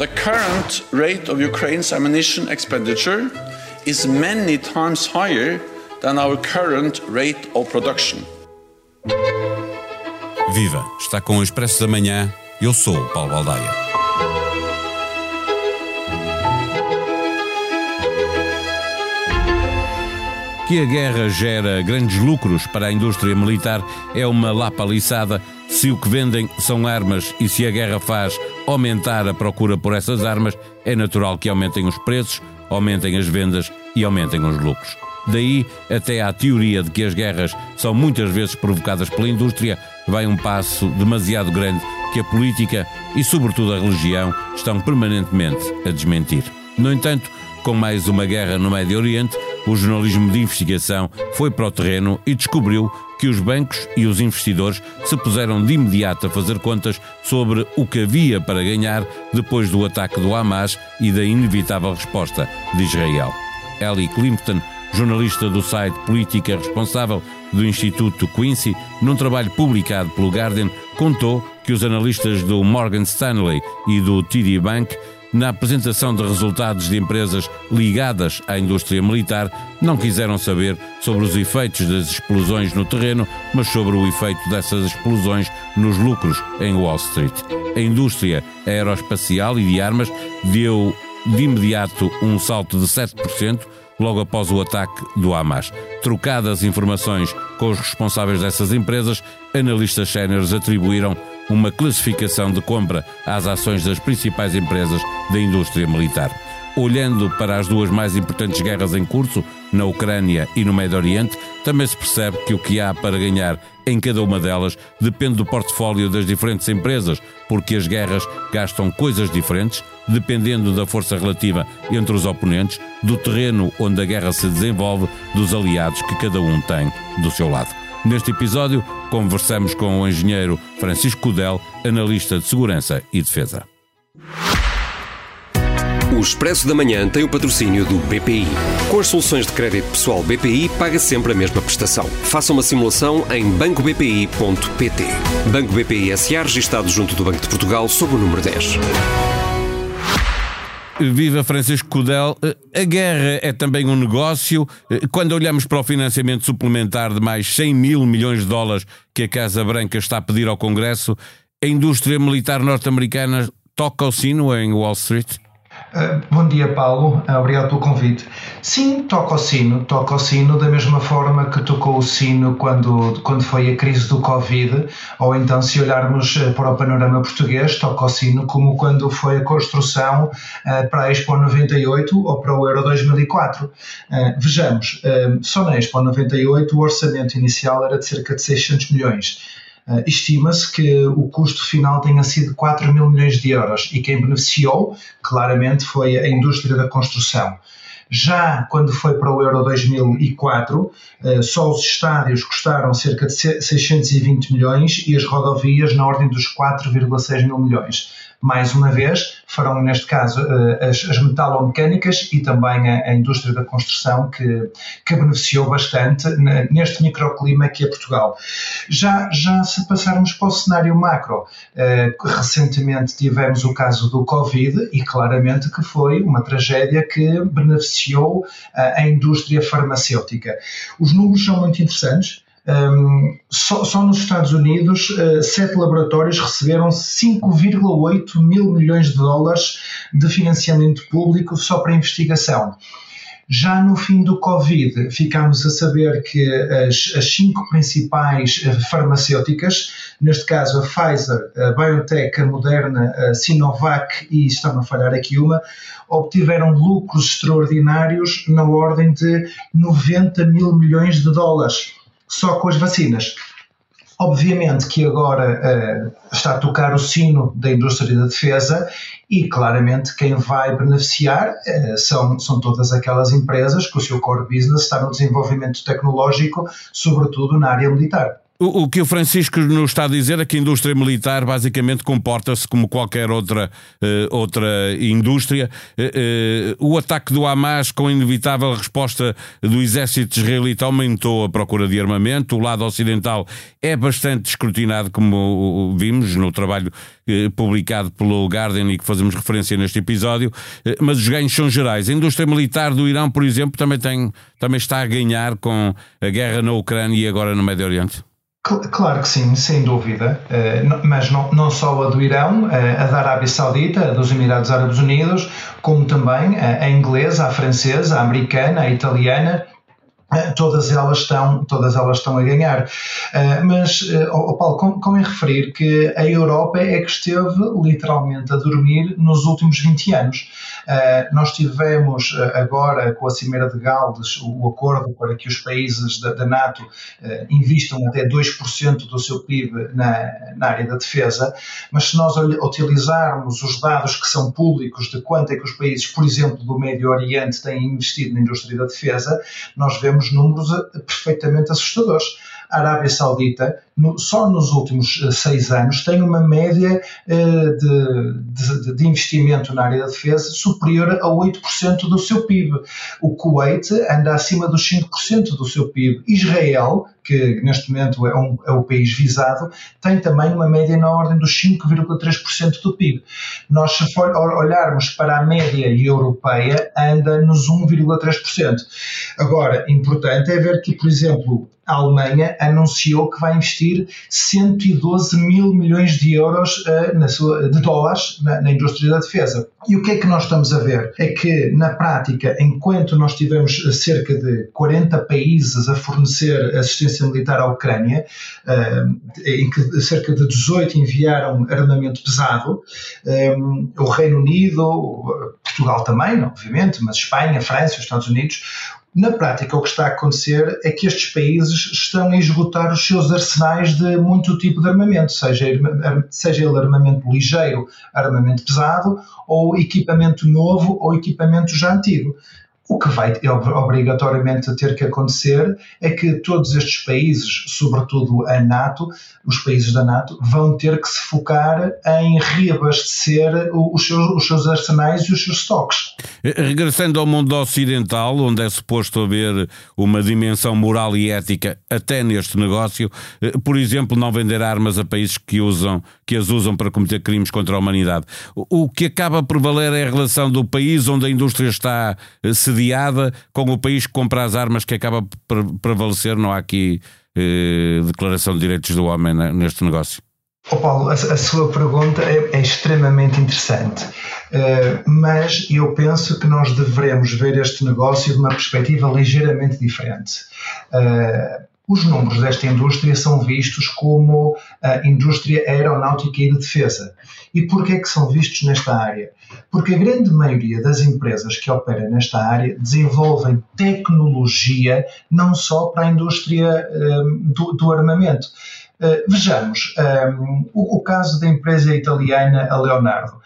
The current rate of Ukraine's ammunition expenditure is many times higher than our current rate of production. Viva! Está com o Expresso da Manhã. Eu sou o Paulo Baldaia. Que a guerra gera grandes lucros para a indústria militar é uma lapaliçada se o que vendem são armas e se a guerra faz aumentar a procura por essas armas, é natural que aumentem os preços, aumentem as vendas e aumentem os lucros. Daí até à teoria de que as guerras são muitas vezes provocadas pela indústria, vai um passo demasiado grande que a política e, sobretudo, a religião estão permanentemente a desmentir. No entanto, com mais uma guerra no Médio Oriente, o jornalismo de investigação foi para o terreno e descobriu que os bancos e os investidores se puseram de imediato a fazer contas sobre o que havia para ganhar depois do ataque do Hamas e da inevitável resposta de Israel. Ellie Climpton, jornalista do site Política Responsável do Instituto Quincy, num trabalho publicado pelo Guardian, contou que os analistas do Morgan Stanley e do TD Bank na apresentação de resultados de empresas ligadas à indústria militar, não quiseram saber sobre os efeitos das explosões no terreno, mas sobre o efeito dessas explosões nos lucros em Wall Street. A indústria aeroespacial e de armas deu de imediato um salto de 7%, logo após o ataque do Hamas. Trocadas informações com os responsáveis dessas empresas, analistas séniores atribuíram uma classificação de compra às ações das principais empresas da indústria militar. Olhando para as duas mais importantes guerras em curso, na Ucrânia e no Médio Oriente, também se percebe que o que há para ganhar em cada uma delas depende do portfólio das diferentes empresas, porque as guerras gastam coisas diferentes, dependendo da força relativa entre os oponentes, do terreno onde a guerra se desenvolve, dos aliados que cada um tem do seu lado. Neste episódio, conversamos com o engenheiro Francisco Cudel, analista de segurança e defesa. O Expresso da Manhã tem o patrocínio do BPI. Com as soluções de crédito pessoal BPI, paga sempre a mesma prestação. Faça uma simulação em bancobpi.pt. Banco BPI SA, registado junto do Banco de Portugal, sob o número 10. Viva Francisco Cudel. A guerra é também um negócio. Quando olhamos para o financiamento suplementar de mais 100 mil milhões de dólares que a Casa Branca está a pedir ao Congresso, a indústria militar norte-americana toca o sino em Wall Street? Uh, bom dia, Paulo. Uh, obrigado pelo convite. Sim, toca o sino. Toca o sino da mesma forma que tocou o sino quando, quando foi a crise do Covid, ou então, se olharmos uh, para o panorama português, toca o sino como quando foi a construção para a Expo 98 ou para o Euro 2004. vejamos, só na Expo 98 o orçamento inicial era de cerca de 600 milhões. Uh, Estima-se que o custo final tenha sido 4 mil milhões de euros e quem beneficiou, claramente, foi a indústria da construção. Já quando foi para o Euro 2004, uh, só os estádios custaram cerca de 620 milhões e as rodovias na ordem dos 4,6 mil milhões mais uma vez, farão neste caso eh, as, as metalomecânicas e também a, a, indústria da construção que, que beneficiou bastante neste microclima que é Portugal. Já, já se passarmos para o cenário macro, eh, recentemente tivemos o caso do Covid e claramente que foi uma tragédia que beneficiou a, a indústria farmacêutica. Os números são muito interessantes. Um, só, só, nos Estados Unidos, uh, sete laboratórios receberam 5,8 mil milhões de dólares de financiamento público só para investigação. Já no fim do Covid, ficámos a saber que as, as cinco principais eh, farmacêuticas, neste caso a Pfizer, a BioNTech, a Moderna, a Sinovac e, está a falhar aqui uma, obtiveram lucros extraordinários na ordem de 90 mil milhões de dólares só com as vacinas. Obviamente que agora uh, está a tocar o sino da indústria da defesa e claramente quem vai beneficiar uh, são, são todas aquelas empresas que o seu core business está no desenvolvimento tecnológico, sobretudo na área militar. O, o, que o Francisco nos está a dizer é que a indústria militar basicamente comporta-se como qualquer outra, uh, outra indústria. Uh, uh, o ataque do Hamas, com a inevitável resposta do exército israelita, aumentou a procura de armamento. O lado ocidental é bastante escrutinado, como vimos no trabalho publicado pelo Guardian e que fazemos referência neste episódio, mas os ganhos são gerais. A indústria militar do Irão, por exemplo, também, tem, também está a ganhar com a guerra na Ucrânia e agora no Médio Oriente. Claro que sim, sem dúvida, eh, mas não, só a do Irão, eh, a da Arábia Saudita, a dos Emirados Árabes Unidos, como também a inglesa, a francesa, a americana, a italiana, todas elas estão todas elas estão a ganhar. Mas oh Paulo convém referir que a Europa é que esteve literalmente a dormir nos últimos 20 anos? Eh, nós tivemos eh, agora com a Cimeira de Galdes o acordo para que os países da, NATO investam até 2% do seu PIB na, na, área da defesa, mas se nós utilizarmos os dados que são públicos de quanto é que os países, por exemplo, do Médio Oriente têm investido na indústria da defesa, nós vemos números perfeitamente assustadores. A Arábia Saudita, no, só nos últimos eh, seis anos, tem uma média uh, de, de, de, investimento na área da defesa superior a 8% do seu PIB. O Kuwait anda acima dos 5% do seu PIB. Israel, que neste momento é, um, é, o país visado, tem também uma média na ordem dos 5,3% do PIB. Nós, se for olharmos para a média europeia, anda nos 1,3%. Agora, importante é ver que, por exemplo, a Alemanha anunciou que vai investir 112 mil milhões de euros uh, na sua, de dólares na, na, indústria da defesa. E o que é que nós estamos a ver? É que, na prática, enquanto nós tivemos eh, cerca de 40 países a fornecer assistência militar à Ucrânia, uh, em que cerca de 18 enviaram armamento pesado, o Reino Unido, Portugal também, obviamente, mas Espanha, França, os Estados Unidos, na prática, o que está a acontecer é que estes países estão a esgotar os seus arsenais de muito tipo de armamento, seja, seja ele armamento ligeiro, armamento pesado, ou equipamento novo ou equipamento já antigo. O que vai obrigatoriamente ter que acontecer é que todos estes países, sobretudo a NATO, os países da NATO, vão ter que se focar em reabastecer os seus, os seus arsenais e os seus estoques. Eh, regressando ao mundo ocidental, onde é suposto haver uma dimensão moral e ética até neste negócio, eh, por exemplo, não vender armas a países que, usam, que as usam para cometer crimes contra a humanidade. O que acaba por valer é a relação do país onde a indústria está cedida assediada com o país que compra as armas que acaba por prevalecer. Não há aqui eh, declaração de direitos do homem neste negócio. Oh Paulo, a, a sua pergunta é, é extremamente interessante, uh, mas eu penso que nós devemos ver este negócio de uma perspectiva ligeiramente diferente. Uh, os números desta indústria são vistos como a indústria aeronáutica e de defesa. E porquê é que são vistos nesta área? Porque a grande maioria das empresas que operam nesta área desenvolvem tecnologia não só para a indústria um, do, do, armamento. Uh, vejamos, um, o, o, caso da empresa italiana a Leonardo.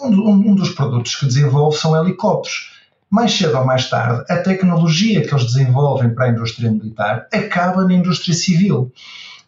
Um, um dos produtos que desenvolve são helicópteros mais cedo ou mais tarde, a tecnologia que eles desenvolvem para a indústria militar acaba na indústria civil.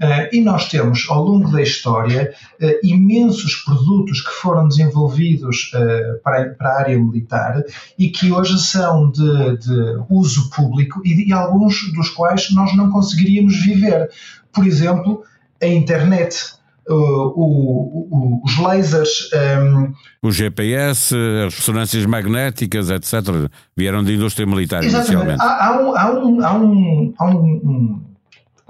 Uh, e nós temos, ao longo da história, uh, imensos produtos que foram desenvolvidos uh, para, para, a área militar e que hoje são de, de uso público e, e alguns dos quais nós não conseguiríamos viver. Por exemplo, a internet. O, o, os lasers. Um, o GPS, as ressonâncias magnéticas, etc., vieram da indústria militar exatamente. inicialmente. Há, há, um, há, um, há, um, há um,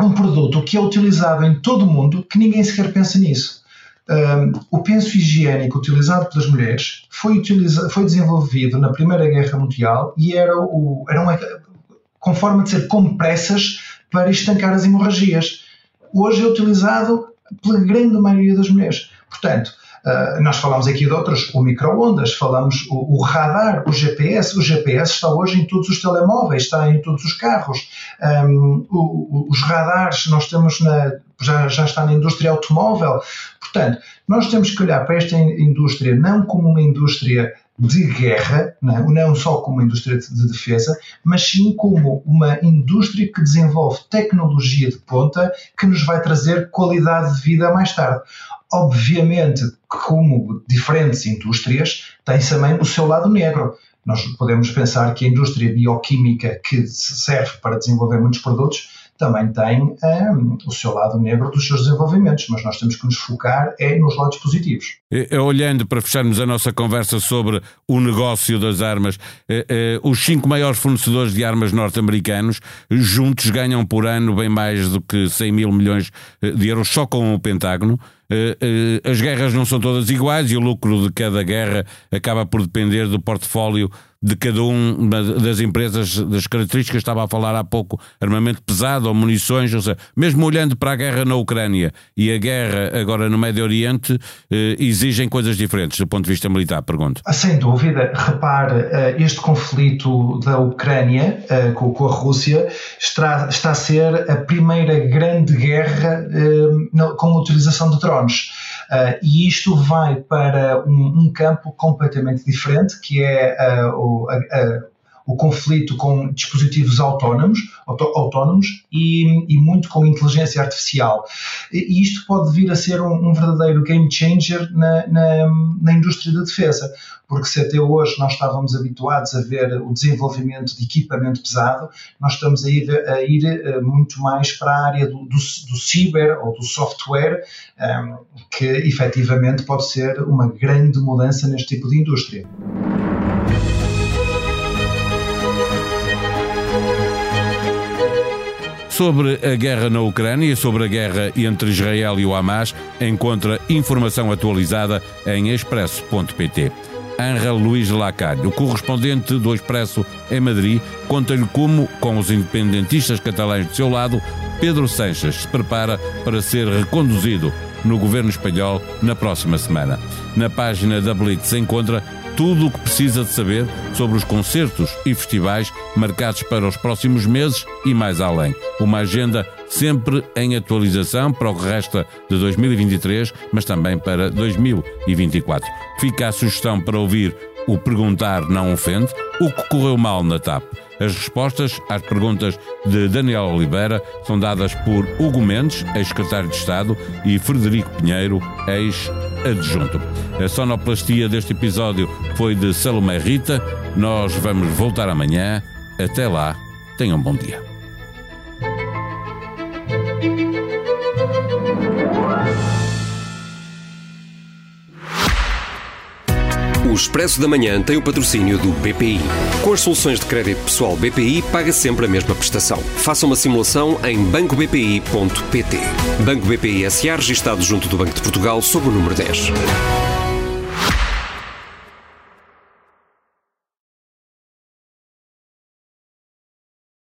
um, produto que é utilizado em todo o mundo que ninguém sequer pensa nisso. Um, o penso higiênico utilizado pelas mulheres foi, foi desenvolvido na Primeira Guerra Mundial e era, o, era uma, com forma de ser compressas para estancar as hemorragias. Hoje é utilizado pela grande maioria das mulheres. Portanto, Uh, nós falamos aqui de outros, o micro-ondas, falamos o, o, radar, o GPS. O GPS está hoje em todos os telemóveis, está em todos os carros. Um, o, os radares, nós temos na, já, já está na indústria automóvel. Portanto, nós temos que olhar para esta indústria não como uma indústria de guerra, não, não só como indústria de defesa, mas sim como uma indústria que desenvolve tecnologia de ponta que nos vai trazer qualidade de vida mais tarde. Obviamente, como diferentes indústrias, tem também o seu lado negro. Nós podemos pensar que a indústria bioquímica, que serve para desenvolver muitos produtos, também tem um, o seu lado negro dos seus desenvolvimentos, mas nós temos que nos focar é nos lados positivos. Olhando para fecharmos a nossa conversa sobre o negócio das armas, eh, eh, os cinco maiores fornecedores de armas norte-americanos juntos ganham por ano bem mais do que 100 mil milhões eh, de euros só com o Pentágono. As guerras não são todas iguais e o lucro de cada guerra acaba por depender do portfólio de cada um das empresas, das características, estava a falar há pouco, armamento pesado ou munições, ou seja, mesmo olhando para a guerra na Ucrânia e a guerra agora no Médio Oriente, eh, exigem coisas diferentes do ponto de vista militar, pergunto. Ah, sem dúvida, repare, eh, este conflito da Ucrânia eh, com a Rússia está, está a ser a primeira grande guerra com a utilização de drones. Uh, e isto vai para um, um, campo completamente diferente, que é uh, o, o conflito com dispositivos autónomos, autónomos e, e, muito com inteligência artificial. E isto pode vir a ser um, um verdadeiro game changer na, na, na, indústria da defesa, porque se até hoje nós estávamos habituados a ver o desenvolvimento de equipamento pesado, nós estamos a ir, a ir eh, muito mais para a área do, do, do ciber ou do software, um, ehm, que efetivamente pode ser uma grande mudança neste tipo de indústria. Sobre a guerra na Ucrânia sobre a guerra entre Israel e o Hamas, encontra informação atualizada em expresso.pt. Angel Luís Lacalle, o correspondente do Expresso em Madrid, conta-lhe como, com os independentistas catalães de seu lado, Pedro Sanches se prepara para ser reconduzido no governo espanhol na próxima semana. Na página da Blitz encontra tudo o que precisa de saber sobre os concertos e festivais marcados para os próximos meses e mais além. Uma agenda sempre em atualização para o que resta de 2023, mas também para 2024. Fica a sugestão para ouvir o Perguntar Não Ofende, o que correu mal na TAP. As respostas às perguntas de Daniel Oliveira são dadas por Hugo Mendes, ex-secretário de Estado, e Frederico Pinheiro, ex-adjunto. A sonoplastia deste episódio foi de Salomé Rita. Nós vamos voltar amanhã. Até lá, tenham um bom dia. O Expresso da Manhã tem o patrocínio do BPI. Com as soluções de crédito pessoal BPI, paga sempre a mesma prestação. Faça uma simulação em bancobpi.pt. Banco BPI SA, registado junto do Banco de Portugal, sob o número 10.